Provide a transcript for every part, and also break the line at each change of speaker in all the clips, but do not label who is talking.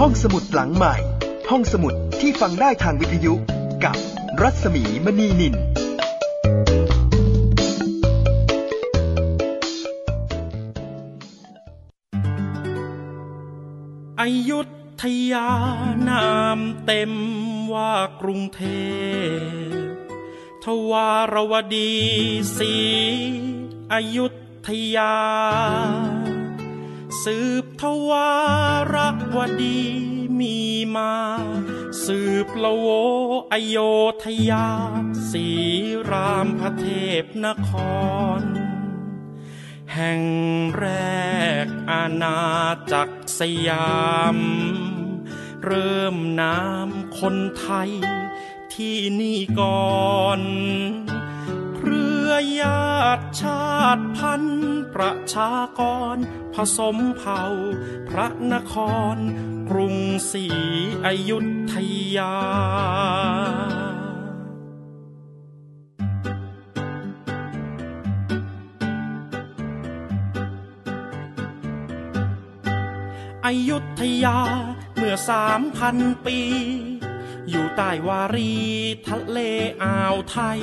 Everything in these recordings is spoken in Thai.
ห้องสมุดหลังใหม่ ห้องสมุดที่ฟังได้ทางวิทยุกับรัศมีมณีนิน
อายุธยานามเต็มว่ากรุงเทพทวารวดีศรีอายุธยา สืบทวารวดีมีมา สืบละโวอโยธยาสีรามพระเทพนคร แห่งแรกอาณาจักรสยาม เริ่มน้ำคนไทยที่นี่ก่อน ญาติชาติพันธุ์ประชากร ผสมเผ่า พระนคร กรุงศรีอยุธยา อยุธยาเมื่อสามพันปี อยู่ใต้วารีทะเลอ่าวไทย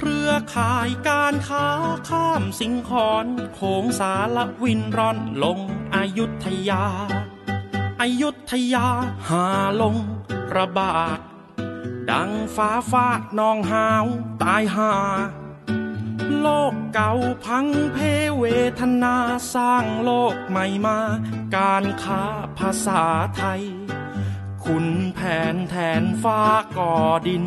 เครือข่ายการค้าข้ามสิงคอนโขงสารวินร่อนลงอยุธยาอายุธยาหาลงระบาด ดังฟ้าฟาดนองหาวตายหา โลกเก่าพังเพเวทนาสร้างโลกใหม่มา การค้าภาษาไทย คุณแผนแทนฟ้าก่อดิน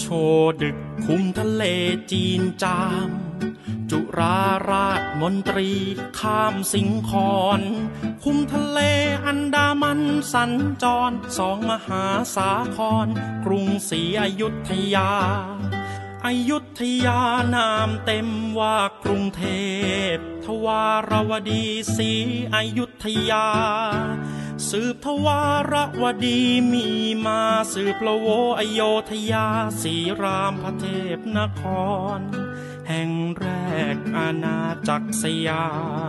โชดึกคุมทะเลจีนจาม จุราราชมนตรีข้ามสิงคอนคุมทะเลอันดามันสัญจรสองมหาสาคร กรุงศรีอยุธยาอยุธยานามเต็มว่ากรุงเทพ ทวารวดีศรีอยุธยา สืบทวารวดีมีมาสืบละโวอโยธยาสีรามพระเทพนคร แห่งแรกอาณาจักรสยา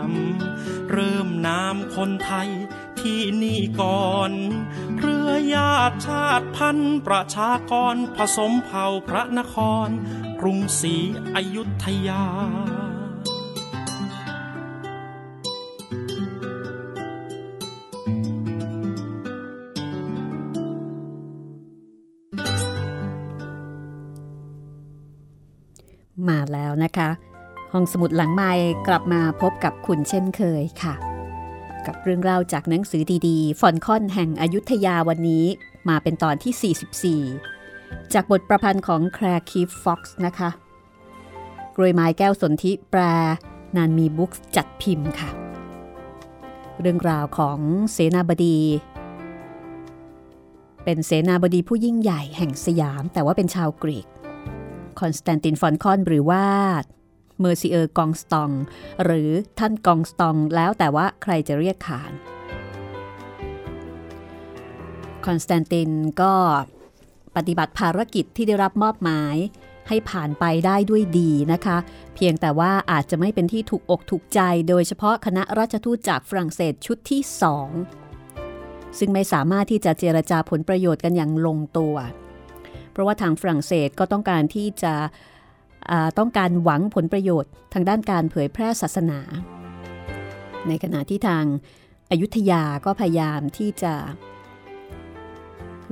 ม เริ่มนามคนไทยที่นี่ก่อนเรือญาติชาติพันธุ์ประชากรผสมเผ่าพระนคร กรุงศรีอยุธยา
แล้วนะคะ ห้องสมุดหลังไม้กลับมาพบกับคุณเช่นเคยค่ะ กับเรื่องราวจากหนังสือดีๆ ฟอลคอนแห่งอยุธยาวันนี้มาเป็นตอนที่ 44 จากบทประพันธ์ของแคลร์คีฟ-ฟ็อกซ์นะคะกล้วยไม้แก้วสนธิแปล นานมีบุ๊คส์จัดพิมพ์ค่ะ เรื่องราวของเสนาบดี เป็นเสนาบดีผู้ยิ่งใหญ่แห่งสยามแต่ว่าเป็นชาวกรีก คอนสแตนตินฟอลคอนหรือว่าเมอร์ซิเออร์กองสตอง หรือท่านกองสตองแล้วแต่ว่าใครจะเรียกขานคอนสแตนตินก็ปฏิบัติภารกิจที่ได้รับมอบหมายให้ผ่านไปได้ด้วยดีนะคะ เพียงแต่ว่าอาจจะไม่เป็นที่ถูกอกถูกใจ โดยเฉพาะคณะราชทูตจากฝรั่งเศสชุดที่สองซึ่งไม่สามารถที่จะเจรจาผลประโยชน์กันอย่างลงตัวเราะว่าทางฝรั่งเศสก็ต้องการที่จะต้องการหวังผลประโยชน์ ทางด้านการเผยแพร่ศาสนา ในขณะที่ทางอายุทยาก็พยายามที่จะ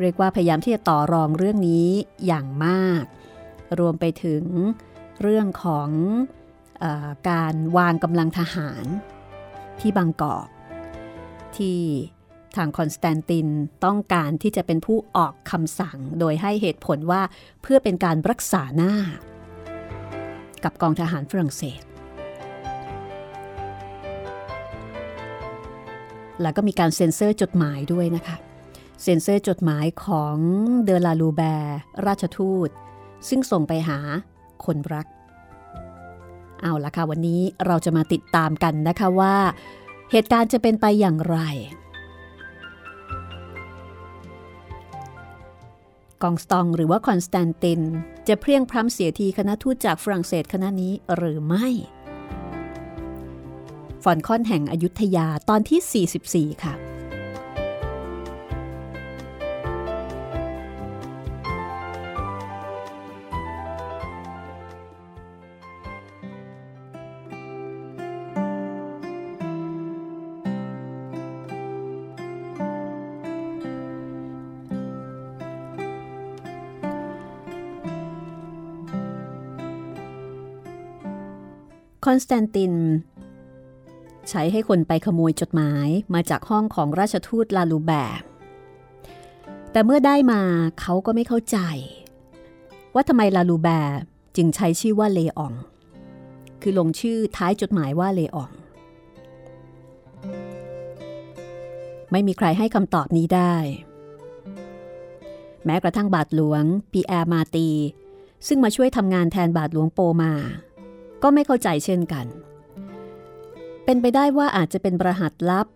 เรียกว่าพยายามที่จะต่อรองเรื่องนี้อย่างมาก รวมไปถึงเรื่องของอการวางกำลังทหารที่บางกอกที่ ทางคอนสแตนตินต้องการที่จะเป็นผู้ออกคำสั่ง โดยให้เหตุผลว่าเพื่อเป็นการรักษาหน้า กับกองทหารฝรั่งเศส แล้วก็มีการเซ็นเซอร์จดหมายด้วยนะคะ เซ็นเซอร์จดหมายของเดลาลูแบร์ราชทูต ซึ่งส่งไปหาคนรัก เอาละค่ะวันนี้เราจะมาติดตามกันนะคะว่า เหตุการณ์จะเป็นไปอย่างไร กองสตองหรือว่าคอนสแตนติน จะเพียงพร้ำเสียทีคณะทูตจากฝรั่งเศสคณะนี้หรือไม่ ฟอนคอนแห่งอยุธยาตอนที่ 44 ค่ะ คอนสแตนติน ใช้ให้คนไปขโมยจดหมายมาจากห้องของราชทูตลาลูแบร์แต่เมื่อได้มาเขาก็ไม่เข้าใจ ว่าทำไมลาลูแบร์จึงใช้ชื่อว่าเลออง คือลงชื่อท้ายจดหมายว่าเลออง ไม่มีใครให้คำตอบนี้ได้ แม้กระทั่งบาทหลวงปีแอร์มาตี ซึ่งมาช่วยทำงานแทนบาทหลวงโปมา ก็ไม่เข้าใจเช่นกัน เป็นไปได้ว่าอาจจะเป็นประหัตลับ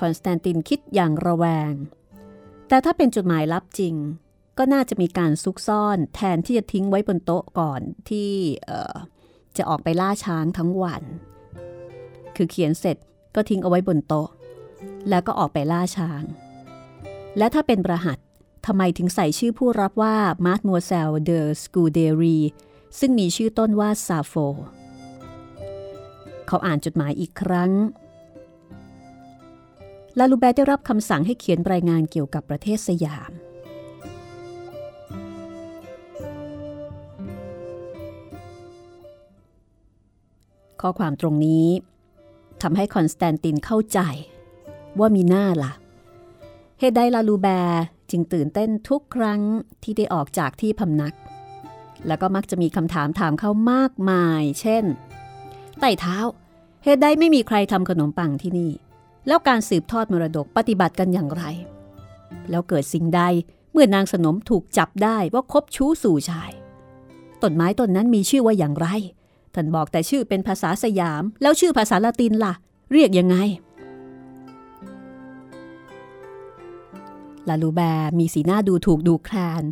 คอนสแตนตินคิดอย่างระแวง แต่ถ้าเป็นจดหมายลับจริง ก็น่าจะมีการซุกซ่อนแทนที่จะทิ้งไว้บนโต๊ะก่อนที่จะออกไปล่าช้างทั้งวัน คือเขียนเสร็จก็ทิ้งเอาไว้บนโต๊ะ แล้วก็ออกไปล่าช้าง และถ้าเป็นประหัตทำไมถึงใส่ชื่อผู้รับว่ามาร์ตมัวเซลเดอร์สกูเดรี ซึ่งมีชื่อต้นว่าซาโฟ เขาอ่านจดหมายอีกครั้ง ลาลูแบร์ได้รับคำสั่งให้เขียนรายงานเกี่ยวกับประเทศสยาม ข้อความตรงนี้ทำให้คอนสแตนตินเข้าใจ ว่ามิน่าล่ะเหตุใดลาลูแบร์จึงตื่นเต้นทุกครั้งที่ได้ออกจากที่พำนัก แล้วก็มักจะมีคำถามถามเขามากมาย เช่น ใต้เท้า เหตุใดไม่มีใครทำขนมปังที่นี่ แล้วการสืบทอดมรดกปฏิบัติกันอย่างไร แล้วเกิดสิ่งใดเมื่อนางสนมถูกจับได้ว่าคบชู้สู่ชาย ต้นไม้ต้นนั้นมีชื่อว่าอย่างไร ท่านบอกแต่ชื่อเป็นภาษาสยาม แล้วชื่อภาษาละตินล่ะ เรียกยังไง ลาลูแบร์มีสีหน้าดูถูกดูแคลน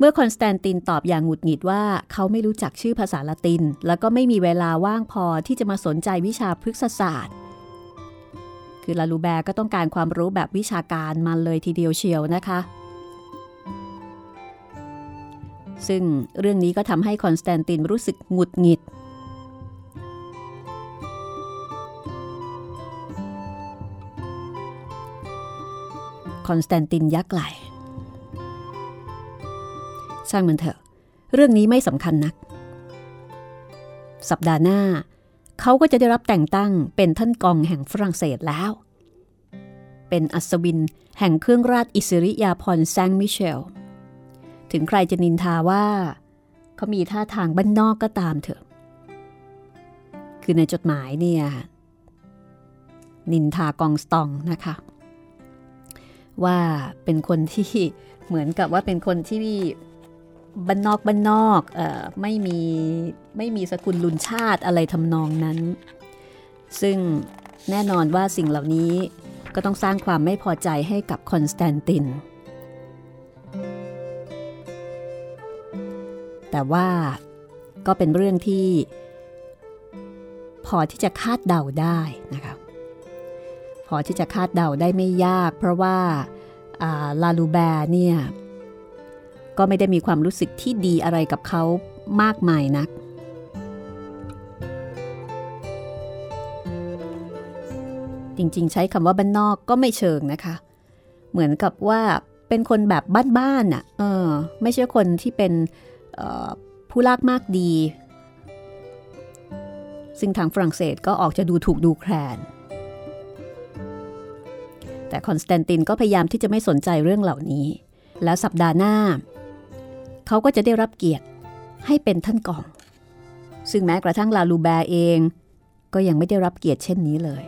เมื่อคอนสแตนตินตอบอย่างหงุดหงิดว่าเขาไม่รู้จักชื่อภาษาละติน แล้วก็ไม่มีเวลาว่างพอที่จะมาสนใจวิชาพฤกษศาสตร์ คือลาลูแบร์ก็ต้องการความรู้แบบวิชาการมาเลยทีเดียวเชียวนะคะ ซึ่งเรื่องนี้ก็ทำให้คอนสแตนตินรู้สึกหงุดหงิดคอนสแตนตินยักไหล่ ช่างมันเถอะ เรื่องนี้ไม่สำคัญนัก สัปดาห์หน้า เขาก็จะได้รับแต่งตั้งเป็นท่านกองแห่งฝรั่งเศสแล้ว เป็นอัศวินแห่งเครื่องราชอิสริยาพรแซงมิเชล ถึงใครจะนินทาว่า เขามีท่าทางบ้านนอกก็ตามเถอะ คือในจดหมายเนี่ย นินทากองสตองนะคะว่าเป็นคนที่เหมือนกับว่าเป็นคนที่ บ้านนอกบ้านนอกออไม่มีไม่มีสกุลลุนชาติอะไรทำนองนั้น ซึ่งแน่นอนว่าสิ่งเหล่านี้ก็ต้องสร้างความไม่พอใจให้กับคอนสแตนติน แต่ว่าก็เป็นเรื่องที่ พอที่จะคาดเดาได้นะคะพอที่จะคาดเดาได้ไม่ยาก เพราะว่าลาลูแบร์เนี่ย ก็ไม่ได้มีความรู้สึกที่ดีอะไรกับเขามากมายนัก จริงๆ ใช้คำว่าบ้านนอกก็ไม่เชิงนะคะ เหมือนกับว่าเป็นคนแบบบ้านๆน่ะ เออ ไม่ใช่คนที่เป็นผู้ลากมากดี ซึ่งทางฝรั่งเศสก็ออกจะดูถูกดูแคลน แต่คอนสแตนตินก็พยายามที่จะไม่สนใจเรื่องเหล่านี้ แล้วสัปดาห์หน้า เขาก็จะได้รับเกียรติให้เป็นท่านกอง ซึ่งแม้กระทั่งลาลูแบร์เอง ก็ยังไม่ได้รับเกียรติเช่นนี้เลย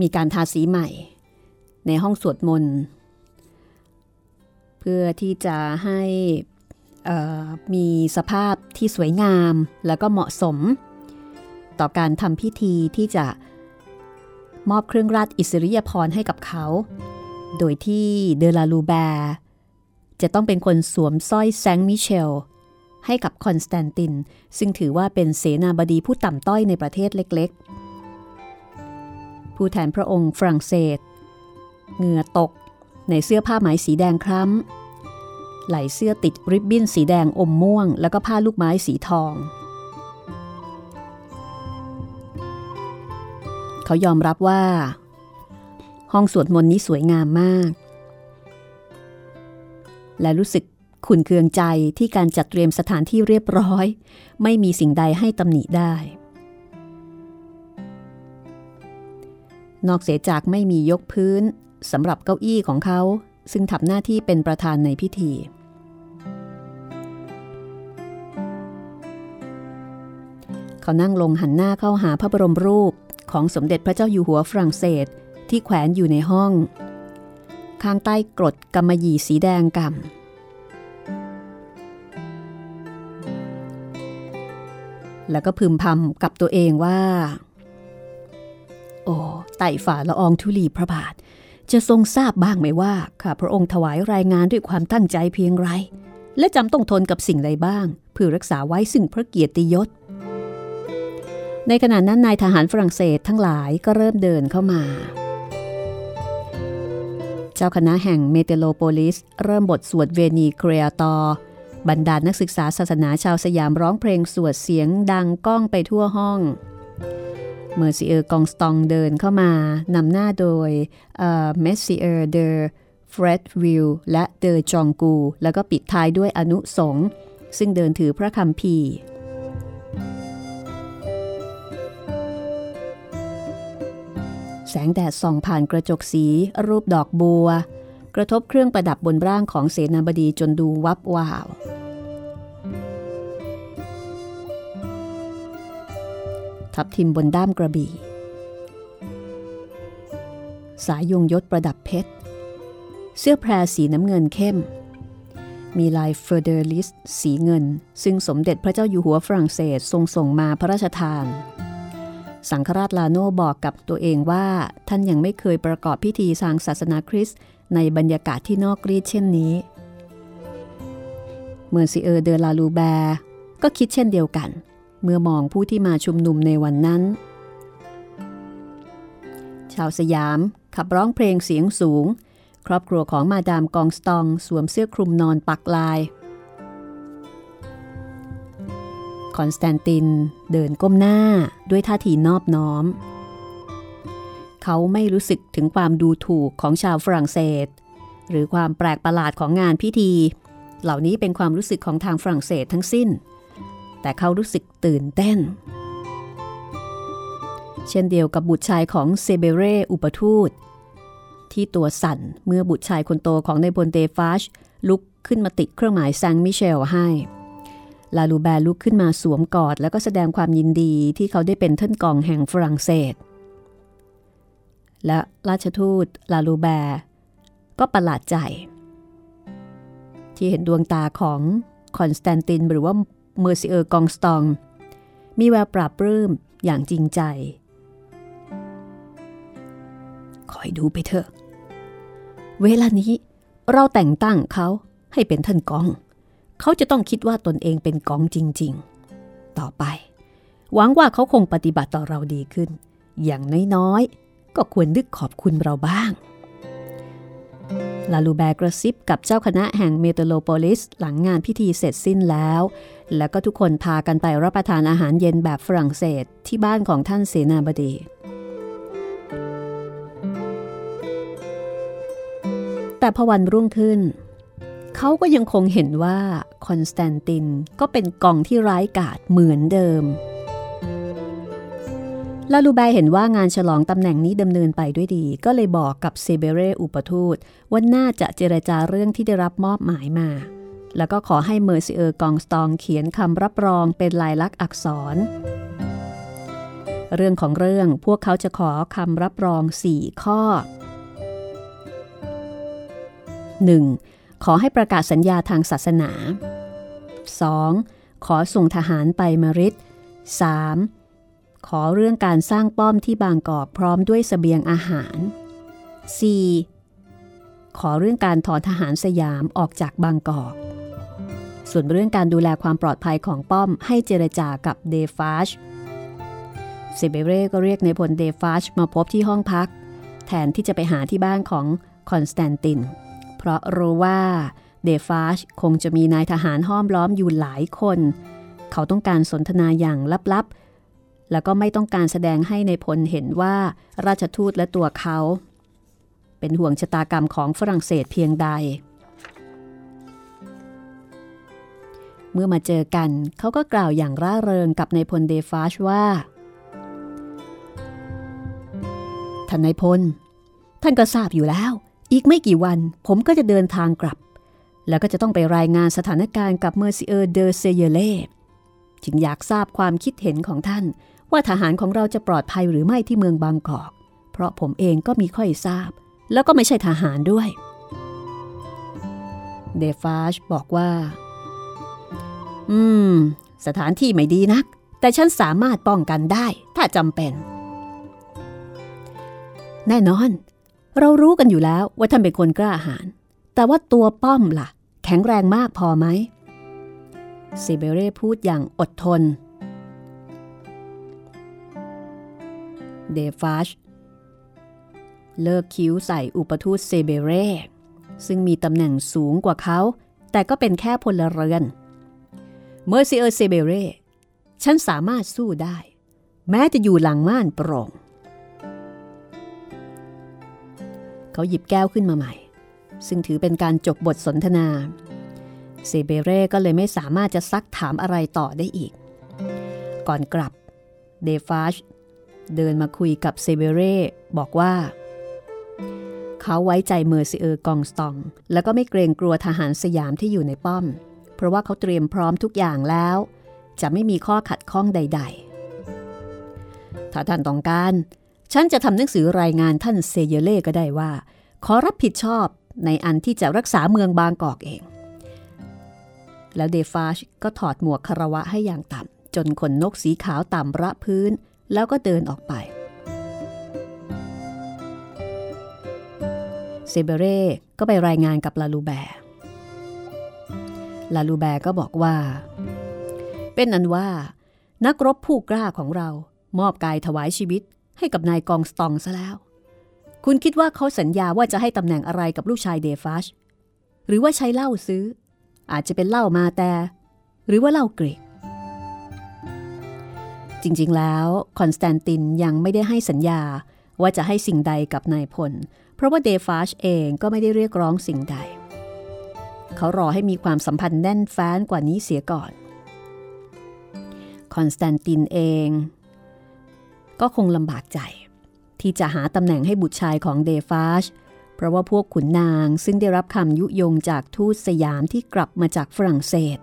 มีการทาสีใหม่ ในห้องสวดมนต์ เพื่อที่จะให้มีสภาพที่สวยงามแล้วก็เหมาะสม ต่อการทำพิธีที่จะมอบเครื่องราชอิสริยาภรณ์ให้กับเขา โดยที่เดลาลูแบร์จะต้องเป็นคนสวมสร้อยแซงมิเชล ให้กับคอนสแตนติน ซึ่งถือว่าเป็นเสนาบดีผู้ต่ำต้อยในประเทศเล็กๆ ผู้แทนพระองค์ฝรั่งเศส เหงื่อตกในเสื้อผ้าไหมสีแดงคล้ำไหลเสื้อติดริบบิ้นสีแดงอมม่วง แล้วก็ผ้าลูกไม้สีทอง เขายอมรับว่า ห้องสวดมนต์นี้สวยงามมาก และรู้สึกขุนเคืองใจที่การจัดเตรียมสถานที่เรียบร้อย ไม่มีสิ่งใดให้ตำหนิได้ นอกเสียจากไม่มียกพื้นสำหรับเก้าอี้ของเขา ซึ่งทำหน้าที่เป็นประธานในพิธี เขานั่งลงหันหน้าเข้าหาพระบรมรูป ของสมเด็จพระเจ้าอยู่หัวฝรั่งเศสที่แขวนอยู่ในห้อง ข้างใต้กรดกำมะหยี่สีแดงกำแล้วก็พึมพำกับตัวเองว่า โอ้ไต่ฝ่าละอองธุลีพระบาท จะทรงทราบบ้างไหมว่าข้าพระองค์ถวายรายงานด้วยความตั้งใจเพียงไร และจำต้องทนกับสิ่งใดบ้างเพื่อรักษาไว้ซึ่งพระเกียรติยศ ในขณะนั้นนายทหารฝรั่งเศสทั้งหลายก็เริ่มเดินเข้ามา เจ้าคณะแห่งเมเทโลโปลิส เริ่มบทสวดเวนีเกรียตอบรรดานักศึกษาศาสนาชาวสยามร้องเพลงสวดเสียงดังก้องไปทั่วห้อง เมอร์ซิเออร์กองสตองเดินเข้ามานำหน้าโดยเมสซิเออร์เดอเฟรดวิลและเดอจองกู แล้วก็ปิดท้ายด้วยอนุสงฆ์ซึ่งเดินถือพระคัมภีร์ แสงแดดส่องผ่านกระจกสี รูปดอกบัว กระทบเครื่องประดับบนร่างของเสนาบดีจนดูวับวาว ทับทิมบนด้ามกระบี่ สายยงยศประดับเพชร เสื้อแพรสีน้ำเงินเข้ม มีลาย fleur-de-lis สีเงิน ซึ่งสมเด็จพระเจ้าอยู่หัวฝรั่งเศสทรงส่งมาพระราชทาน สังฆราชลาโนบอกกับตัวเองว่า ท่านยังไม่เคยประกอบพิธีทางศาสนาคริสต์ในบรรยากาศที่นอกรีตเช่นนี้ เมอร์ซิเออร์เดลาลูแบร์ก็คิดเช่นเดียวกัน เมื่อมองผู้ที่มาชุมนุมในวันนั้น ชาวสยามขับร้องเพลงเสียงสูง ครอบครัวของมาดามกองสตอง สวมเสื้อคลุมนอนปักลาย คอนสแตนตินเดินก้มหน้าด้วยท่าทีนอบน้อม เขาไม่รู้สึกถึงความดูถูกของชาวฝรั่งเศส หรือความแปลกประหลาดของงานพิธี เหล่านี้เป็นความรู้สึกของทางฝรั่งเศสทั้งสิ้น แต่เขารู้สึกตื่นเต้น เช่นเดียวกับบุตรชายของเซเบเรอุปทูตที่ตัวสั่นเมื่อบุตรชายคนโตของในบนเดฟาชลุกขึ้นมาติดเครื่องหมายแซงมิเชลให้ ลาลูแบร์ลุกขึ้นมาสวมกอดแล้วก็แสดงความยินดีที่เขาได้เป็นท่านกองแห่งฝรั่งเศส และราชทูตลาลูแบร์ก็ประหลาดใจ ที่เห็นดวงตาของคอนสแตนตินหรือว่าเมอร์ซิเออร์กองสตอง มีแววปลาบปลื้มอย่างจริงใจ คอยดูไปเถอะ เวลานี้เราแต่งตั้งเขาให้เป็นท่านกอง เขาจะต้องคิดว่าตนเองเป็นกองจริง ๆ ต่อไป หวังว่าเขาคงปฏิบัติต่อเราดีขึ้น อย่างน้อยๆ ก็ควรนึกขอบคุณเราบ้าง ลาลูแบกระซิบกับเจ้าคณะแห่งเมโทรโพลิสหลังงานพิธีเสร็จสิ้นแล้ว แล้วก็ทุกคนพากันไปรับประทานอาหารเย็นแบบฝรั่งเศสที่บ้านของท่านเสนาบดีแต่พอวันรุ่งขึ้น เขาก็ยังคงเห็นว่าคอนสแตนตินก็เป็นคนที่ร้ายกาจเหมือนเดิมลาลูแบร์เห็นว่างานฉลองตำแหน่งนี้ดำเนินไปด้วยดี ก็เลยบอกกับเซเบเร่อุปทูตว่าน่าจะเจรจาเรื่องที่ได้รับมอบหมายมา แล้วก็ขอให้เมอร์ซิเออร์กองสตองเขียนคำรับรองเป็นลายลักษณ์อักษร เรื่องของเรื่องพวกเขาจะขอคำรับรอง 4 ข้อ 1. ขอให้ประกาศสัญญาทางศาสนา 2. ขอส่งทหารไปมาริด 3. ขอเรื่องการสร้างป้อมที่บางกอกพร้อมด้วยสเสบียงอาหาร 4. ขอเรื่องการถอนทหารสยามออกจากบางกอก ส่วนเรื่องการดูแลความปลอดภัยของป้อมให้เจรจากับเดฟาชเซเบเร่ก็เรียกในพลเดฟาชมาพบที่ห้องพัก แทนที่จะไปหาที่บ้านของคอนสแตนติน เพราะรู้ว่าเดฟาชคงจะมีนายทหารห้อมล้อมอยู่หลายคน เขาต้องการสนทนาอย่างลับๆ แล้วก็ไม่ต้องการแสดงให้ในพลเห็นว่าราชทูตและตัวเขา เป็นห่วงชะตากรรมของฝรั่งเศสเพียงใด เมื่อมาเจอกันเขาก็กล่าวอย่างร่าเริงกับนายพลเดฟาชว่าท่านนายพล ท่านก็ทราบอยู่แล้ว อีกไม่กี่วันผมก็จะเดินทางกลับ แล้วก็จะต้องไปรายงานสถานการณ์กับเมอร์ซิเออร์เดอเซเยเล่จึงอยากทราบความคิดเห็นของท่าน ว่าทหารของเราจะปลอดภัยหรือไม่ที่เมืองบางกอก เพราะผมเองก็มิค่อยทราบ แล้วก็ไม่ใช่ทหารด้วย เดฟาชบอกว่า อืม สถานที่ไม่ดีนัก แต่ฉันสามารถป้องกันได้ ถ้าจำเป็น แน่นอน เรารู้กันอยู่แล้วว่าท่านเป็นคนกล้าหาญแต่ว่าตัวป้อมล่ะ แข็งแรงมากพอไหมเซเบเร่พูดอย่างอดทน เดฟาชเลิกคิ้วใส่อุปทูตเซเบเร่ซึ่งมีตำแหน่งสูงกว่าเขา แต่ก็เป็นแค่พลเรือน เมอร์ซิเออร์เซเบเร่ฉันสามารถสู้ได้ แม้จะอยู่หลังม่านปร่ง เขาหยิบแก้วขึ้นมาใหม่ ซึ่งถือเป็นการจบบทสนทนาเซเบเร่ก็เลยไม่สามารถจะซักถามอะไรต่อได้อีก ก่อนกลับเดฟาชเดินมาคุยกับเซเบเร่บอกว่า เขาไว้ใจเมอร์ซิเออร์กองสตอง แล้วก็ไม่เกรงกลัวทหารสยามที่อยู่ในป้อม เพราะว่าเขาเตรียมพร้อมทุกอย่างแล้ว จะไม่มีข้อขัดข้องใด ๆ ถ้าท่านต้องการ ฉันจะทำหนังสือรายงานท่านเซเยเล่ก็ได้ว่า ขอรับผิดชอบในอันที่จะรักษาเมืองบางกอกเอง แล้วเดฟาชก็ถอดหมวกคารวะให้อย่างต่ำจนขนนกสีขาวต่ำระพื้น แล้วก็เดินออกไป เซเบเร่ก็ไปรายงานกับลาลูแบร์ลาลูแบร์ก็บอกว่า เป็นนั้นว่า นักรบผู้กล้าของเรามอบกายถวายชีวิต ให้กับนายกองสตองซะแล้ว คุณคิดว่าเขาสัญญาว่าจะให้ตำแหน่งอะไรกับลูกชายเดฟาชหรือว่าใช้เหล้าซื้อ อาจจะเป็นเหล้ามาเดรา หรือว่าเหล้าเกรกจริงๆแล้วคอนสแตนตินยังไม่ได้ให้สัญญาว่าจะให้สิ่งใดกับนายพล เพราะว่าเดฟาชเองก็ไม่ได้เรียกร้องสิ่งใด เขารอให้มีความสัมพันธ์แน่นแฟ้นกว่านี้เสียก่อน คอนสแตนตินเอง ก็คงลำบากใจ ที่จะหาตำแหน่งให้บุตรชายของเดฟาช เพราะว่าพวกขุนนางซึ่งได้รับคำยุยงจากทูตสยามที่กลับมาจากฝรั่งเศส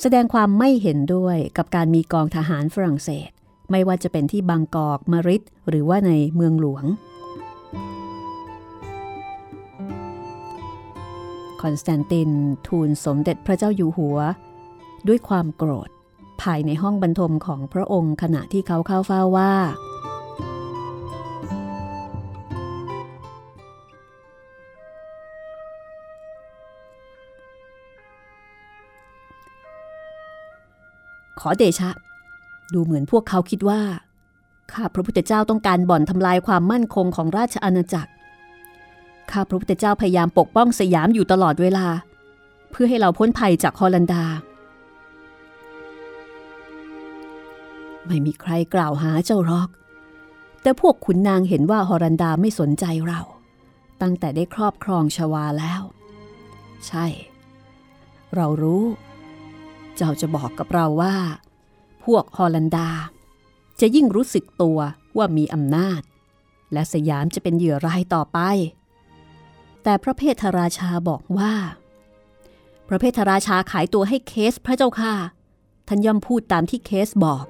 แสดงความไม่เห็นด้วยกับการมีกองทหารฝรั่งเศส ไม่ว่าจะเป็นที่บางกอกมาริดหรือว่าในเมืองหลวงคอนสแตนตินทูลสมเด็จพระเจ้าอยู่หัว ด้วยความโกรธ ภายในห้องบรรทมของพระองค์ขณะที่เขาเข้าเฝ้าว่า ขอเดชะ ดูเหมือนพวกเขาคิดว่า ข้าพระพุทธเจ้าต้องการบ่อนทำลายความมั่นคงของราชอาณาจักร ข้าพระพุทธเจ้าพยายามปกป้องสยามอยู่ตลอดเวลา เพื่อให้เราพ้นภัยจากฮอลันดา ไม่มีใครกล่าวหาเจ้ารอก แต่พวกขุนนางเห็นว่าฮอลันดาไม่สนใจเรา ตั้งแต่ได้ครอบครองชวาแล้ว ใช่ เรารู้ เจ้าจะบอกกับเราว่า พวกฮอลันดา จะยิ่งรู้สึกตัวว่ามีอำนาจ และสยามจะเป็นเหยื่อรายต่อไป แต่พระเพทราชาบอกว่า พระเพทราชาขายตัวให้เคสพระเจ้าค่ะท่านย่อมพูดตามที่เคสบอก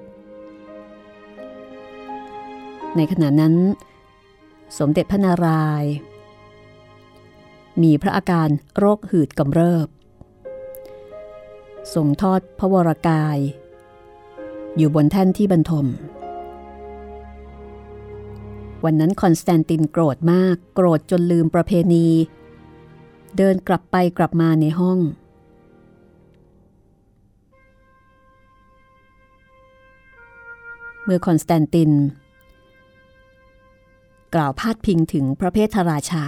ในขณะนั้น สมเด็จพระนารายณ์มีพระอาการโรคหืดกำเริบส่งทอดพระวรากาย อยู่บนแท่นที่บรรทม วันนั้นคอนสแตนตินโกรธมากโกรธจนลืมประเพณี เดินกลับไปกลับมาในห้อง เมื่อคอนสแตนติน กล่าวพาดพิงถึงพระเพทราชา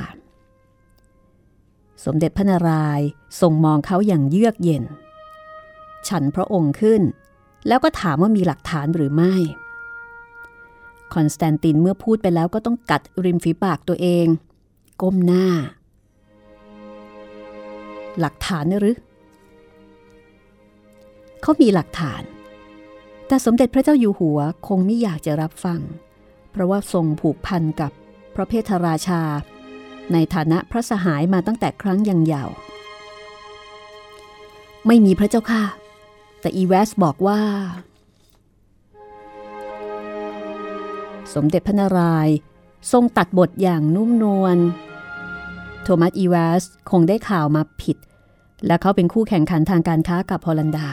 สมเด็จพระนารายณ์ทรงมองเขาอย่างเยือกเย็น ชันพระองค์ขึ้น แล้วก็ถามว่ามีหลักฐานหรือไม่ คอนสแตนตินเมื่อพูดไปแล้วก็ต้องกัดริมฝีปากตัวเอง ก้มหน้า หลักฐานหรือ เขามีหลักฐาน แต่สมเด็จพระเจ้าอยู่หัวคงไม่อยากจะรับฟังเพราะว่าทรงผูกพันกับพระเพทราชา ในฐานะพระสหายมาตั้งแต่ครั้งยังเยาว์ไม่มีพระเจ้าค่ะ แต่อีเวสบอกว่า สมเด็จพระนารายณ์ทรงตัดบทอย่างนุ่มนวล โทมัสอีวสคงได้ข่าวมาผิด และเขาเป็นคู่แข่งขันทางการค้ากับฮอลันดา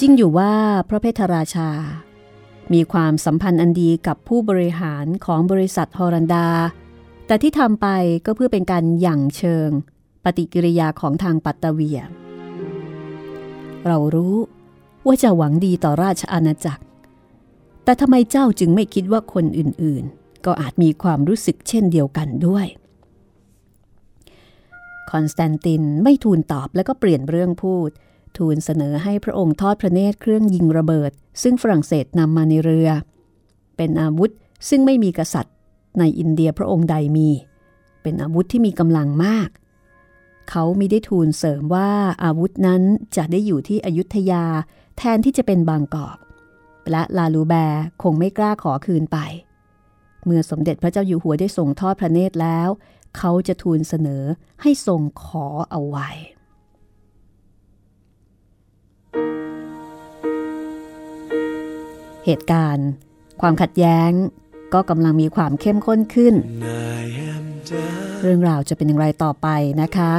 จริงอยู่ว่าพระเพทราชา มีความสัมพันธ์อันดีกับผู้บริหารของบริษัทฮอลันดา แต่ที่ทำไปก็เพื่อเป็นการหยั่งเชิง ปฏิกิริยาของทางปัตตเวีย เรารู้ว่าจะหวังดีต่อราชอาณาจักร แต่ทำไมเจ้าจึงไม่คิดว่าคนออื่นๆ ก็อาจมีความรู้สึกเช่นเดียวกันด้วย คอนสแตนตินไม่ทูลตอบแล้วก็เปลี่ยนเรื่องพูด ทูลเสนอให้พระองค์ทอดพระเนตรเครื่องยิงระเบิด ซึ่งฝรั่งเศสนำมาในเรือ เป็นอาวุธซึ่งไม่มีกษัตริย์ ในอินเดียพระองค์ใดมี เป็นอาวุธที่มีกำลังมาก เขาไม่ได้ทูลเสริมว่าอาวุธนั้นจะได้อยู่ที่อยุธยาแทนที่จะเป็นบางกอก และลาลูแบร์คงไม่กล้าขอคืนไป เมื่อสมเด็จพระเจ้าอยู่หัวได้ส่งทอดพระเนตรแล้ว เขาจะทูลเสนอให้ทรงขอเอาไว้ เหตุการณ์ ความขัดแย้งก็กำลังมีความเข้มข้นขึ้น เรื่องราวจะเป็นอย่างไรต่อไปนะคะ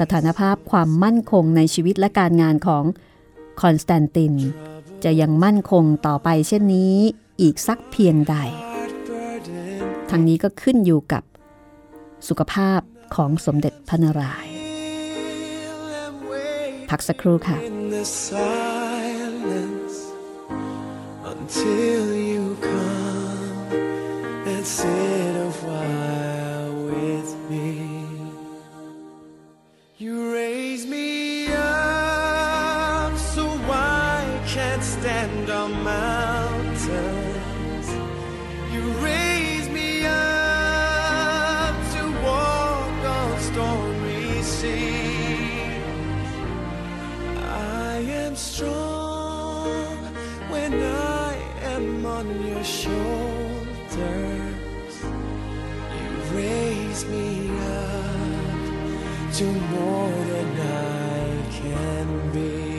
สถานภาพความมั่นคงในชีวิตและการงานของคอนสแตนติน จะยังมั่นคงต่อไปเช่นนี้อีกสักเพียงใด ทั้งนี้ก็ขึ้นอยู่กับสุขภาพของสมเด็จพระนารายณ์พักสักครู่ค่ะ Until you come and sit a while on your shoulders.
You raise me up to more than I can be.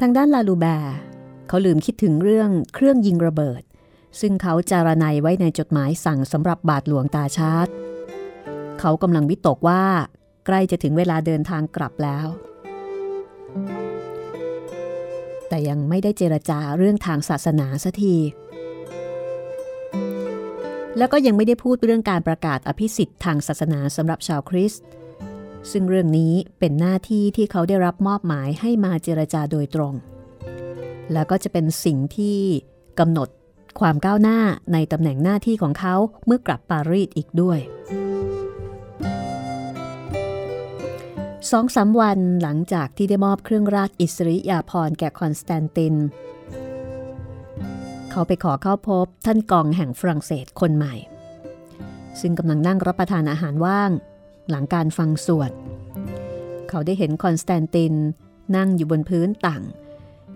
ทางด้านลาลูแบร์เขาลืมคิดถึงเรื่องเครื่องยิงระเบิด ซึ่งเขาจารนัยไว้ในจดหมายสั่งสำหรับบาทหลวงตาชาร์ตเขากำลังวิตกว่า ใกล้จะถึงเวลาเดินทางกลับแล้ว แต่ยังไม่ได้เจรจาเรื่องทางศาสนาสัที แล้วก็ยังไม่ได้พูดเรื่องการประกาศอภิสิทธิ์ทางศาสนาสำหรับชาวคริสต์ ซึ่งเรื่องนี้เป็นหน้าที่ที่เขาได้รับมอบหมายให้มาเจรจาโดยตรง แล้วก็จะเป็นสิ่งที่กำหนดความก้าวหน้าในตำแหน่งหน้าที่ของเขาเมื่อกลับปารีสอีกด้วยสองสามวันหลังจากที่ได้มอบเครื่องราชอิสริยาภรณ์แก่คอนสแตนติน เขาไปขอเข้าพบท่านกองแห่งฝรั่งเศสคนใหม่ ซึ่งกำลังนั่งรับประทานอาหารว่าง หลังการฟังสวด เขาได้เห็นคอนสแตนตินนั่งอยู่บนพื้นล่าง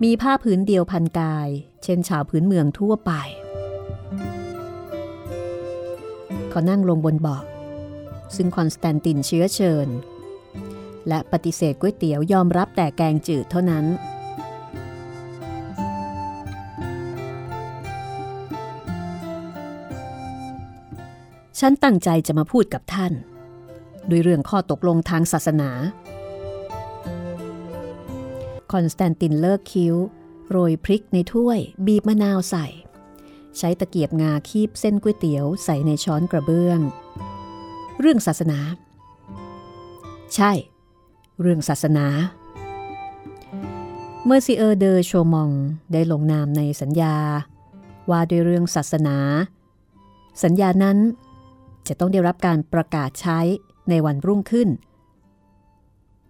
มีผ้าผืนเดียวพันกาย เช่นชาวพื้นเมืองทั่วไป เขานั่งลงบนเบาะซึ่งคอนสแตนตินเชื้อเชิญ และปฏิเสธก๋วยเตี๋ยวยอมรับแต่แกงจืดเท่านั้นฉันตั้งใจจะมาพูดกับท่าน ด้วยเรื่องข้อตกลงทางศาสนา คอนสแตนตินเลิกคิ้ว โรยพริกในถ้วย บีบมะนาวใส่ ใช้ตะเกียบงาคีบเส้นก๋วยเตี๋ยวใส่ในช้อนกระเบื้อง เรื่องศาสนา ใช่ เรื่องศาสนาเมอร์ซิเออร์เดอโชมองได้ลงนามในสัญญา ว่าด้วยเรื่องศาสนา สัญญานั้นจะต้องได้รับการประกาศใช้ ในวันรุ่งขึ้น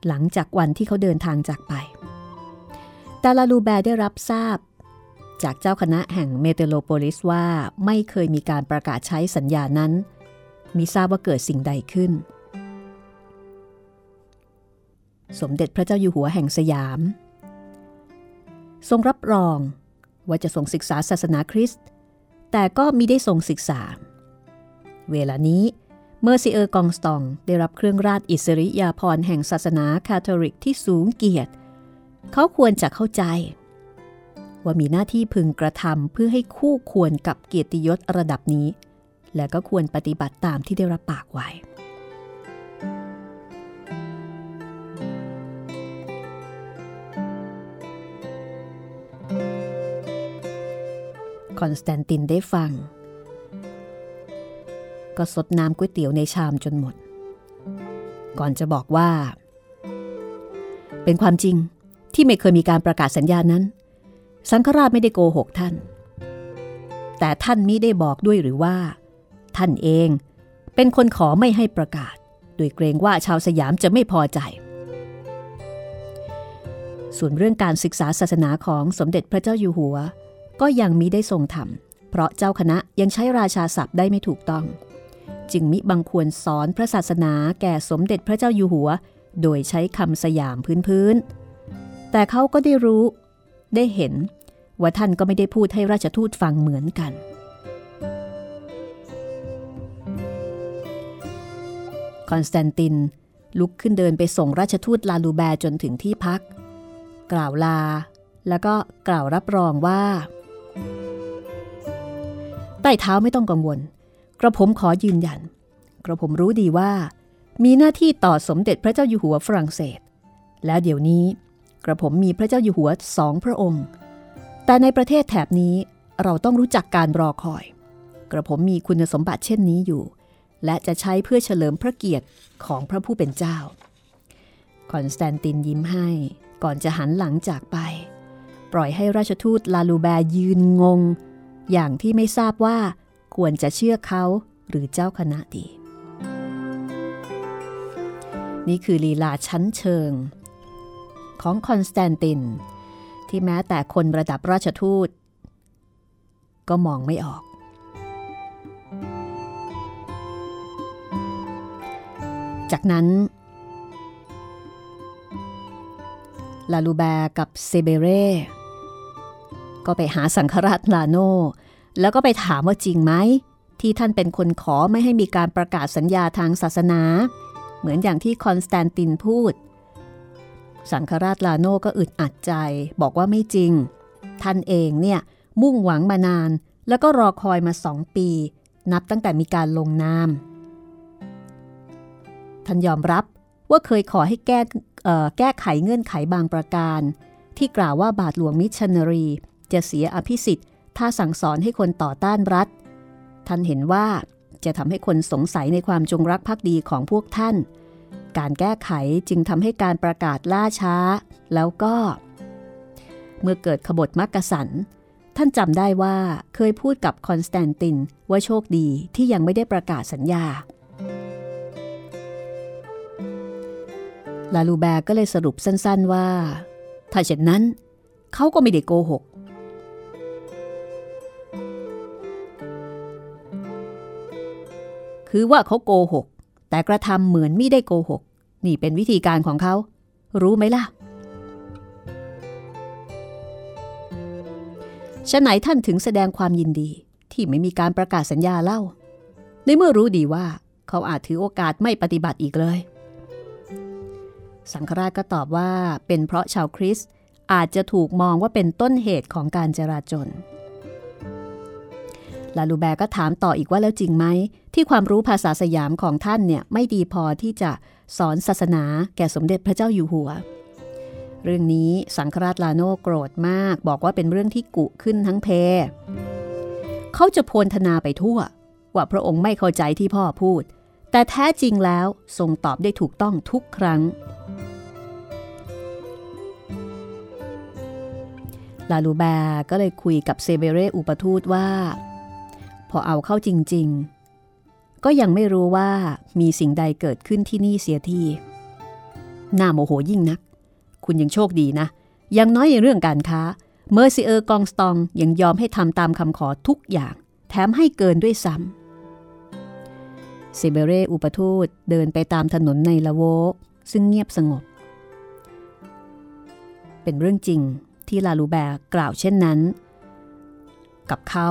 หลังจากวันที่เขาเดินทางจากไปต่ลาลูแบร์ได้รับทราบ จากเจ้าคณะแห่งเมเทโลโพลิสว่าไม่เคยมีการประกาศใช้สัญญานั้น มิทราบว่าเกิดสิ่งใดขึ้น สมเด็จพระเจ้าอยู่หัวแห่งสยาม ทรงรับรองว่าจะทรงศึกษาศาสนาคริสต์แต่ก็มิได้ทรงศึกษา เวลานี้ เมอร์ซิเออร์กองสตองได้รับเครื่องราชอิสริยาภรณ์แห่งศาสนาคาทอลิกที่สูงเกียรติ เขาควรจะเข้าใจ ว่ามีหน้าที่พึงกระทำเพื่อให้คู่ควรกับเกียรติยศระดับนี้ และก็ควรปฏิบัติตามที่ได้รับปากไว้ คอนสแตนตินได้ฟัง ก็ซดน้ำก๋วยเตี๋ยวในชามจนหมด ก่อนจะบอกว่า เป็นความจริงที่ไม่เคยมีการประกาศสัญญานั้น สังฆราชไม่ได้โกหกท่าน แต่ท่านมิได้บอกด้วยหรือว่า ท่านเองเป็นคนขอไม่ให้ประกาศ โดยเกรงว่าชาวสยามจะไม่พอใจ ส่วนเรื่องการศึกษาศาสนาของสมเด็จพระเจ้าอยู่หัว ก็ยังมิได้ทรงทำเพราะเจ้าคณะยังใช้ราชาศัพท์ได้ไม่ถูกต้อง จึงมิบังควรสอนพระศาสนาแก่สมเด็จพระเจ้าอยู่หัว โดยใช้คำสยามพื้นๆ แต่เขาก็ได้รู้ ได้เห็น ว่าท่านก็ไม่ได้พูดให้ราชทูตฟังเหมือนกัน คอนสแตนตินลุกขึ้นเดินไปส่งราชทูตลาลูแบร์จนถึงที่พัก กล่าวลา แล้วก็กล่าวรับรองว่า ใต้เท้าไม่ต้องกังวล กระผมขอยืนยัน กระผมรู้ดีว่า มีหน้าที่ต่อสมเด็จพระเจ้าอยู่หัวฝรั่งเศส แล้วเดี๋ยวนี้ กระผมมีพระเจ้าอยู่หัวสองพระองค์ แต่ในประเทศแถบนี้เราต้องรู้จักการรอคอย กระผมมีคุณสมบัติเช่นนี้อยู่ และจะใช้เพื่อเฉลิมพระเกียรติของพระผู้เป็นเจ้า คอนสแตนตินยิ้มให้ก่อนจะหันหลังจากไป ปล่อยให้ราชทูตลาลูแบร์ยืนงง อย่างที่ไม่ทราบว่า ควรจะเชื่อเขาหรือเจ้าคณะดี นี่คือลีลาชั้นเชิง ของคอนสแตนติน ที่แม้แต่คนระดับราชทูต ก็มองไม่ออก จากนั้นลาลูแบร์กับเซเบเร่ก็ไปหาสังฆราชลาโน แล้วก็ไปถามว่าจริงไหม ที่ท่านเป็นคนขอไม่ให้มีการประกาศสัญญาทางศาสนา เหมือนอย่างที่คอนสแตนตินพูด สังฆราชลาโนก็อึดอัดใจ บอกว่าไม่จริง ท่านเองเนี่ยมุ่งหวังมานาน แล้วก็รอคอยมาสองปี นับตั้งแต่มีการลงนาม ท่านยอมรับว่าเคยขอให้แก้แก้ไขเงื่อนไขบางประการ ที่กล่าวว่าบาทหลวงมิชชันนารี จะเสียอภิสิทธิ์ ถ้าสั่งสอนให้คนต่อต้านรัฐ ท่านเห็นว่าจะทำให้คนสงสัยในความจงรักภักดีของพวกท่าน การแก้ไขจึงทำให้การประกาศล่าช้า แล้วก็ เมื่อเกิดขบฏมักกะสัน ท่านจำได้ว่าเคยพูดกับคอนสแตนตินว่าโชคดีที่ยังไม่ได้ประกาศสัญญา ลาลูแบร์ก็เลยสรุปสั้นๆว่า ถ้าเช่นนั้น เขาก็ไม่ได้โกหก คือว่าเขาโกหก แต่กระทำเหมือนไม่ได้โกหก นี่เป็นวิธีการของเขา รู้ไหมล่ะฉะไหนท่านถึงแสดงความยินดีที่ไม่มีการประกาศสัญญาเล่า ในเมื่อรู้ดีว่าเขาอาจถือโอกาสไม่ปฏิบัติอีกเลย สังฆราชก็ตอบว่าเป็นเพราะชาวคริสต์อาจจะถูกมองว่าเป็นต้นเหตุของการจราจน ลาลูแบร์ก็ถามต่ออีกว่าแล้วจริงไหม ที่ความรู้ภาษาสยามของท่านเนี่ยไม่ดีพอที่จะสอนศาสนาแก่สมเด็จพระเจ้าอยู่หัว เรื่องนี้สังฆราชลาโนโกรธมาก บอกว่าเป็นเรื่องที่กุขึ้นทั้งเพ เขาจะโพลธนาไปทั่ว ว่าพระองค์ไม่เข้าใจที่พ่อพูด แต่แท้จริงแล้วทรงตอบได้ถูกต้องทุกครั้งลาลูแบร์ก็เลยคุยกับเซเบเรอุปทูตว่า พอเอาเข้าจริง ๆ ก็ยังไม่รู้ว่ามีสิ่งใดเกิดขึ้นที่นี่เสียที น่าโมโหยิ่งนัก คุณยังโชคดีนะ ยังน้อยในเรื่องการค้า เมอร์ซิเออร์กองสตองยังยอมให้ทำตามคำขอทุกอย่าง แถมให้เกินด้วยซ้ำเซเบเรอุปทูตเดินไปตามถนนในละโวซึ่งเงียบสงบ เป็นเรื่องจริงที่ลาลูแบร์กล่าวเช่นนั้น กับเขา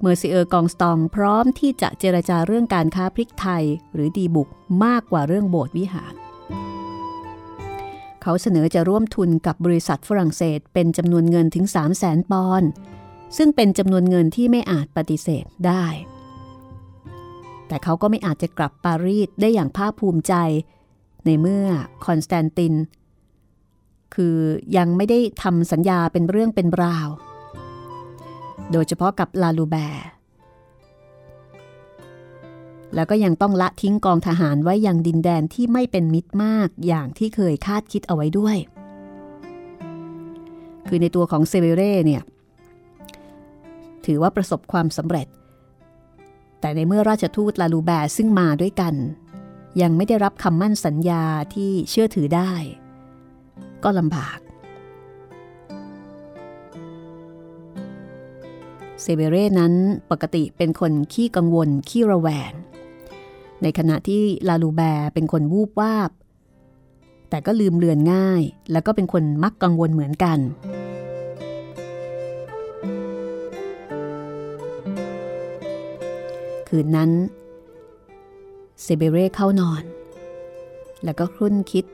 เมอร์ซิเออร์กองสตองพร้อมที่จะเจรจาเรื่องการค้าพริกไทยหรือดีบุกมากกว่าเรื่องโบสถ์วิหาร เขาเสนอจะร่วมทุนกับบริษัทฝรั่งเศสเป็นจำนวนเงินถึง 3 0 0แสนปอนด์ซึ่งเป็นจำนวนเงินที่ไม่อาจปฏิเสธได้ แต่เขาก็ไม่อาจจะกลับปารีสได้อย่างภาคภูมิใจ ในเมื่อคอนสแตนติน คือยังไม่ได้ทำสัญญาเป็นเรื่องเป็นราว โดยเฉพาะกับลาลูแบร์แล้วก็ยังต้องละทิ้งกองทหารไว้ยังดินแดนที่ไม่เป็นมิตรมากอย่างที่เคยคาดคิดเอาไว้ด้วย คือในตัวของเซเบเร่เนี่ย ถือว่าประสบความสำเร็จ แต่ในเมื่อราชทูตลาลูแบร์ซึ่งมาด้วยกัน ยังไม่ได้รับคำมั่นสัญญาที่เชื่อถือได้ ก็ลำบาก เซเบเร่นั้นปกติเป็นคนขี้กังวล ขี้ระแวง ในขณะที่ลาลูแบร์เป็นคนวูบวาบ แต่ก็ลืมเลือนง่าย แล้วก็เป็นคนมักกังวลเหมือนกัน คืนนั้นเซเบเร่เข้านอน แล้วก็ครุ่นคิด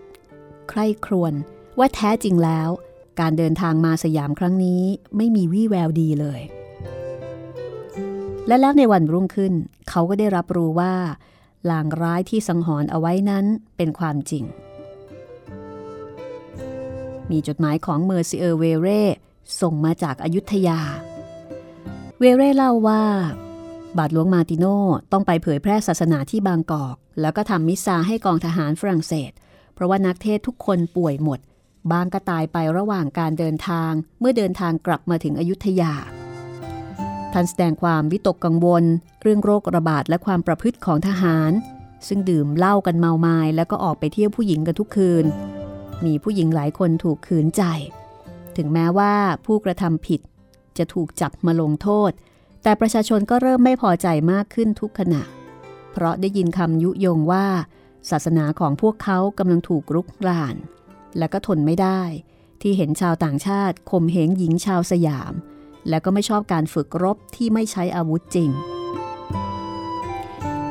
ใคร่ครวญว่าแท้จริงแล้ว การเดินทางมาสยามครั้งนี้ไม่มีวี่แววดีเลย และแล้วในวันรุ่งขึ้น เขาก็ได้รับรู้ว่าลางร้ายที่สังหรณ์เอาไว้นั้นเป็นความจริง มีจดหมายของเมอร์ซิเออร์เวเร่ส่งมาจากอยุธยา เวเร่เล่าว่า บาทหลวงมาติโนต้องไปเผยแพร่ศาสนาที่บางกอก แล้วก็ทำมิสซาให้กองทหารฝรั่งเศส เพราะว่านักเทศทุกคนป่วยหมด บางก็ตายไประหว่างการเดินทางเมื่อเดินทางกลับมาถึงอยุธยา ท่านแสดงความวิตกกังวล เรื่องโรคระบาดและความประพฤติของทหาร ซึ่งดื่มเหล้ากันเมามายแล้วก็ออกไปเที่ยวผู้หญิงกันทุกคืน มีผู้หญิงหลายคนถูกขืนใจ ถึงแม้ว่าผู้กระทำผิดจะถูกจับมาลงโทษ แต่ประชาชนก็เริ่มไม่พอใจมากขึ้นทุกขณะ เพราะได้ยินคำยุยงว่า ศาสนาของพวกเขากำลังถูกรุกราน และก็ทนไม่ได้ ที่เห็นชาวต่างชาติข่มเหงหญิงชาวสยาม และก็ไม่ชอบการฝึกรบที่ไม่ใช้อาวุธจริง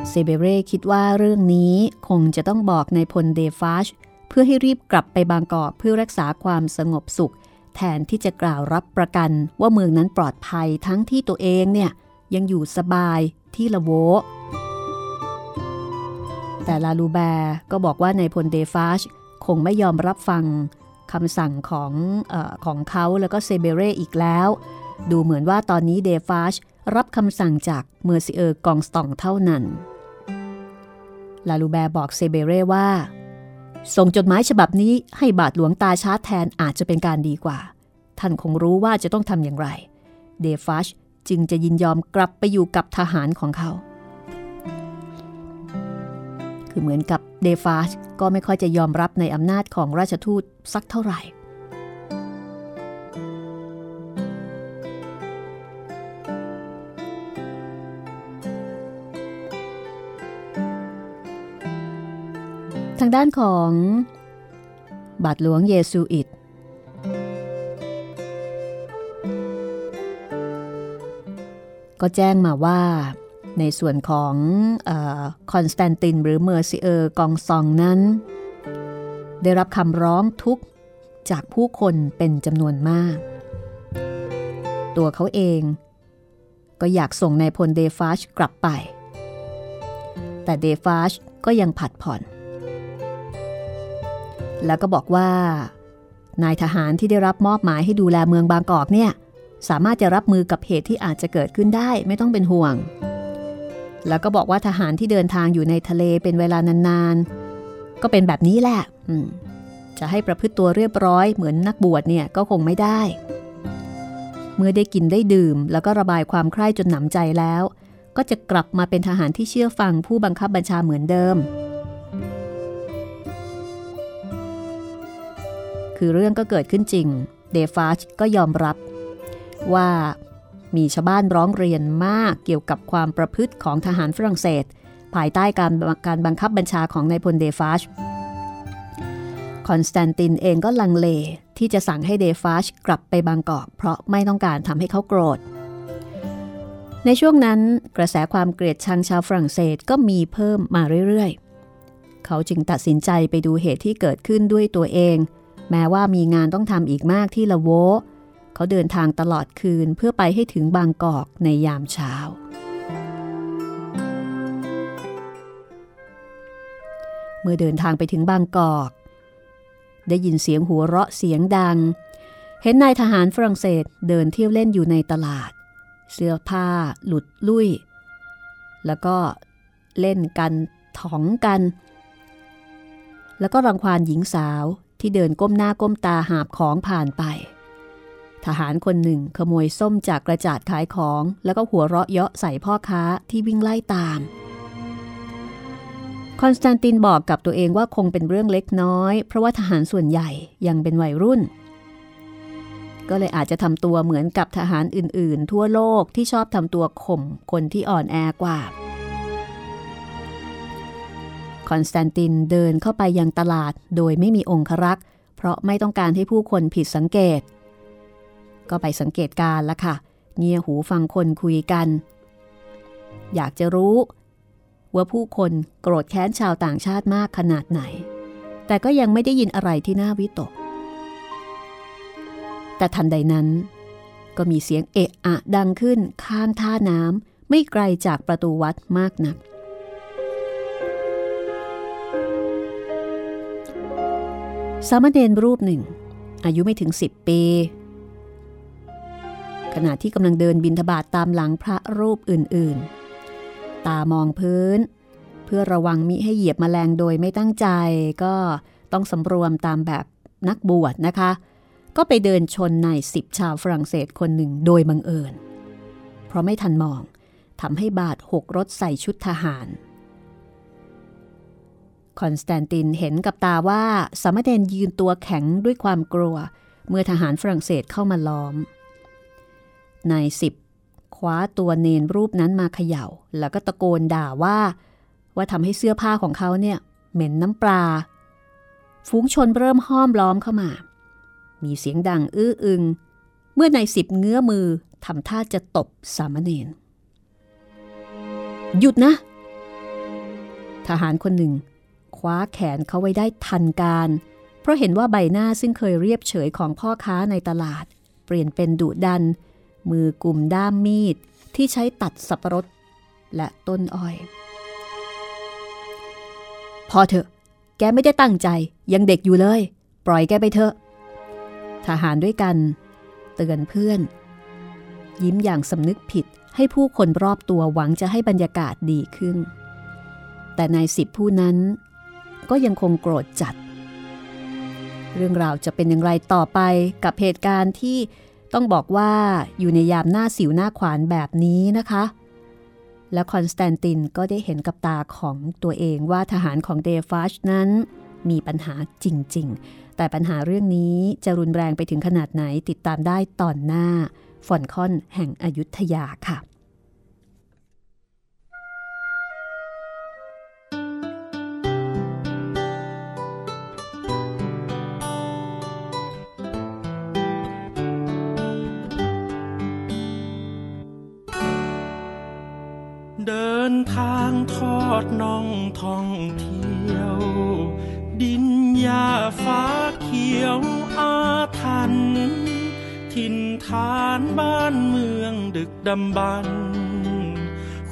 เซเบเร่คิดว่าเรื่องนี้คงจะต้องบอกในพลเดฟาชเพื่อให้รีบกลับไปบางกอกเพื่อรักษาความสงบสุข แทนที่จะกล่าวรับประกันว่าเมืองนั้นปลอดภัยทั้งที่ตัวเองเนี่ยยังอยู่สบายที่ละโวแต่ลาลูแบร์ก็บอกว่านายพลเดฟาชคงไม่ยอมรับฟังคำสั่งของของเขาแล้วก็เซเบเร่อีกแล้ว ดูเหมือนว่าตอนนี้เดฟาชรับคำสั่งจากเมอร์ซิเออร์กองสตองเท่านั้น ลาลูแบร์บอกเซเบเร่ว่า ส่งจดหมายฉบับนี้ให้บาทหลวงตาชาร์แทนอาจจะเป็นการดีกว่า ท่านคงรู้ว่าจะต้องทำอย่างไร เดฟาชจึงจะยินยอมกลับไปอยู่กับทหารของเขา คือเหมือนกับเดฟาชก็ไม่ค่อยจะยอมรับในอำนาจของราชทูตสักเท่าไหร่ ทางด้านของบาทหลวงเยซูอิต ก็แจ้งมาว่าในส่วนของคอนสแตนตินหรือเมอร์ซิเออร์กองสตองนั้น ได้รับคำร้องทุกข์จากผู้คนเป็นจำนวนมาก ตัวเขาเองก็อยากส่งนายพลเดฟาชกลับไป แต่เดฟาชก็ยังผัดผ่อน แล้วก็บอกว่า นายทหารที่ได้รับมอบหมายให้ดูแลเมืองบางกอกเนี่ย สามารถจะรับมือกับเหตุที่อาจจะเกิดขึ้นได้ไม่ต้องเป็นห่วง แล้วก็บอกว่าทหารที่เดินทางอยู่ในทะเลเป็นเวลานานๆ ก็เป็นแบบนี้แหละจะให้ประพฤติตัวเรียบร้อยเหมือนนักบวชเนี่ยก็คงไม่ได้ เมื่อได้กินได้ดื่ม แล้วก็ระบายความใคร่จนหนำใจแล้ว ก็จะกลับมาเป็นทหารที่เชื่อฟังผู้บังคับบัญชาเหมือนเดิม คือเรื่องก็เกิดขึ้นจริง เดฟาชก็ยอมรับ ว่ามีชาวบ้านร้องเรียนมากเกี่ยวกับความประพฤติของทหารฝรั่งเศส ภายใต้การการบังคับบัญชาของนายพลเดฟาชคอนสแตนตินเองก็ลังเลที่จะสั่งให้เดฟาชกลับไปบางกอก เพราะไม่ต้องการทำให้เขาโกรธ ในช่วงนั้นกระแสความเกลียดชังชาวฝรั่งเศสก็มีเพิ่มมาเรื่อยๆ เขาจึงตัดสินใจไปดูเหตุที่เกิดขึ้นด้วยตัวเอง แม้ว่ามีงานต้องทำอีกมากที่ละโวเขาเดินทางตลอดคืนเพื่อไปให้ถึงบางกอกในยามเช้า เมื่อเดินทางไปถึงบางกอก ได้ยินเสียงหัวเราะเสียงดัง เห็นนายทหารฝรั่งเศสเดินเที่ยวเล่นอยู่ในตลาด เสื้อผ้า หลุดลุ่ย แล้วก็เล่นกันถองกัน แล้วก็รังควานหญิงสาว ที่เดินก้มหน้าก้มตาหาบของผ่านไป ทหารคนหนึ่งขโมยส้มจากกระจาดขายของแล้วก็หัวเราะเยาะใส่พ่อค้าที่วิ่งไล่ตาม คอนสแตนตินบอกกับตัวเองว่าคงเป็นเรื่องเล็กน้อย เพราะว่าทหารส่วนใหญ่ยังเป็นวัยรุ่น ก็เลยอาจจะทำตัวเหมือนกับทหารอื่นๆ ทั่วโลกที่ชอบทำตัวข่มคนที่อ่อนแอกว่า คอนสแตนตินเดินเข้าไปยังตลาดโดยไม่มีองครักษ์ เพราะไม่ต้องการให้ผู้คนผิดสังเกต ก็ไปสังเกตการณ์ละค่ะ เงี่ยหูฟังคนคุยกัน อยากจะรู้ ว่าผู้คนโกรธแค้นชาวต่างชาติมากขนาดไหน แต่ก็ยังไม่ได้ยินอะไรที่น่าวิตก แต่ทันใดนั้น ก็มีเสียงเอะอะดังขึ้นข้างท่าน้ำไม่ไกลจากประตูวัดมากนัก สามเณรรูปหนึ่ง อายุไม่ถึงสิบปี ขณะที่กำลังเดินบินทบาทตามหลังพระรูปอื่นๆ ตามองพื้น เพื่อระวังมิให้เหยียบมแมลงโดยไม่ตั้งใจ ก็ต้องสำรวมตามแบบนักบวชนะคะ ก็ไปเดินชนนายสิบชาวฝรั่งเศสคนหนึ่งโดยบังเอิญ เพราะไม่ทันมองทำให้บาดหกรถใส่ชุดทหาร คอนสแตนตินเห็นกับตาว่าสามเณรยืนตัวแข็งด้วยความกลัว เมื่อทหารฝรั่งเศสเข้ามาล้อมนายสิบคว้าตัวเนนรูปนั้นมาเขยา่า แล้วก็ตะโกนด่าว่า ว่าทำให้เสื้อผ้าของเขาเนี่ย เหม็นน้ำปลา ฝูงชนเริ่มห้อมล้อมเข้ามา มีเสียงดังอื้ออึง เมื่อนายสิบเงื้อมือทำท่าจะตบสามเณรหยุดนะ ทหารคนหนึ่ง คว้าแขนเขาไว้ได้ทันการ เพราะเห็นว่าใบหน้าซึ่งเคยเรียบเฉยของพ่อค้าในตลาด เปลี่ยนเป็นดุดัน มือกลุ่มด้ามมีดที่ใช้ตัดสับปะรดและต้นอ้อย พอเถอะ แกไม่ได้ตั้งใจ ยังเด็กอยู่เลย ปล่อยแกไปเถอะ ทหารด้วยกัน เตือนเพื่อน ยิ้มอย่างสำนึกผิดให้ผู้คนรอบตัวหวังจะให้บรรยากาศดีขึ้น แต่นายสิบผู้นั้น ก็ยังคงโกรธจัด เรื่องราวจะเป็นอย่างไรต่อไปกับเหตุการณ์ที่ต้องบอกว่าอยู่ในยามหน้าสิวหน้าขวานแบบนี้นะคะ และคอนสแตนตินก็ได้เห็นกับตาของตัวเองว่าทหารของเดฟาชนั้นมีปัญหาจริง ๆ แต่ปัญหาเรื่องนี้จะรุนแรงไปถึงขนาดไหนติดตามได้ตอนหน้าฟอนคอนแห่งอยุธยาค่ะ
ท่องเที่ยว ดินหญ้าฟ้าเขียวอาทันถิ่นฐานบ้านเมืองดึกดำบรร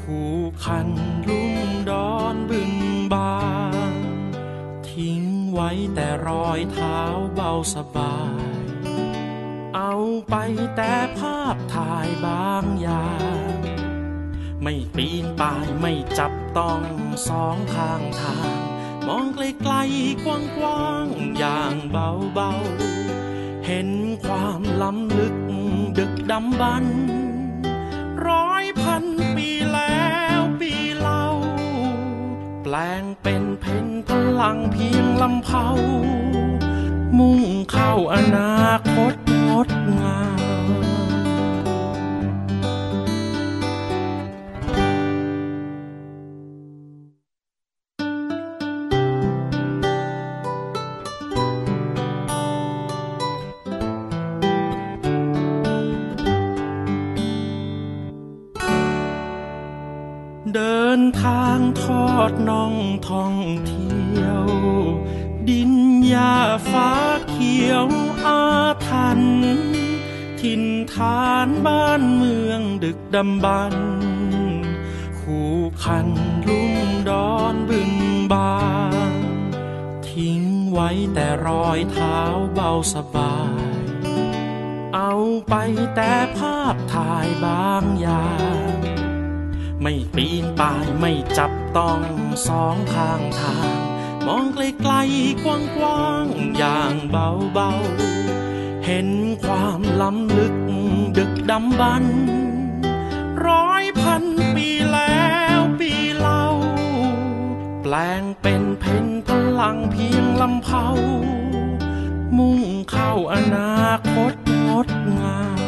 คู่คันลุ่มดอนบึงบางทิ้งไว้แต่รอยเท้าเบาสบาย เอาไปแต่ภาพถ่ายบางอย่าง ไม่ปีนป่ายไม่จับต้องสองข้างทาง มองไกลๆกว้างๆอย่างเบาๆ เห็นความล้ำลึกดึกดำบรรพ์ร้อยพันปีแล้วปีเล่า แปลงเป็นเพนพลังเพียงลำเผา มุ่งเข้าอนาคตงดงาม ทางทอดน่องท่องเที่ยว ดินหญ้าฟ้าเขียวอาทันถิ่นฐานบ้านเมืองดึกดำบรรพ์คู่คันลุ่มดอนบึงบางทิ้งไว้แต่รอยเท้าเบาสบาย เอาไปแต่ภาพถ่ายบางอย่าง ไม่ปีนป่ายไม่จับต้องสองข้างทาง มองไกลๆกลกว้างๆอย่างเบาๆเห็นความล้ำลึกดึกดำบรรพ์ร้อยพันปีแล้วปีเล่า แปลงเป็นเพนพลังเพียงลำเผามุ่งเข้าอนาคตงดงาม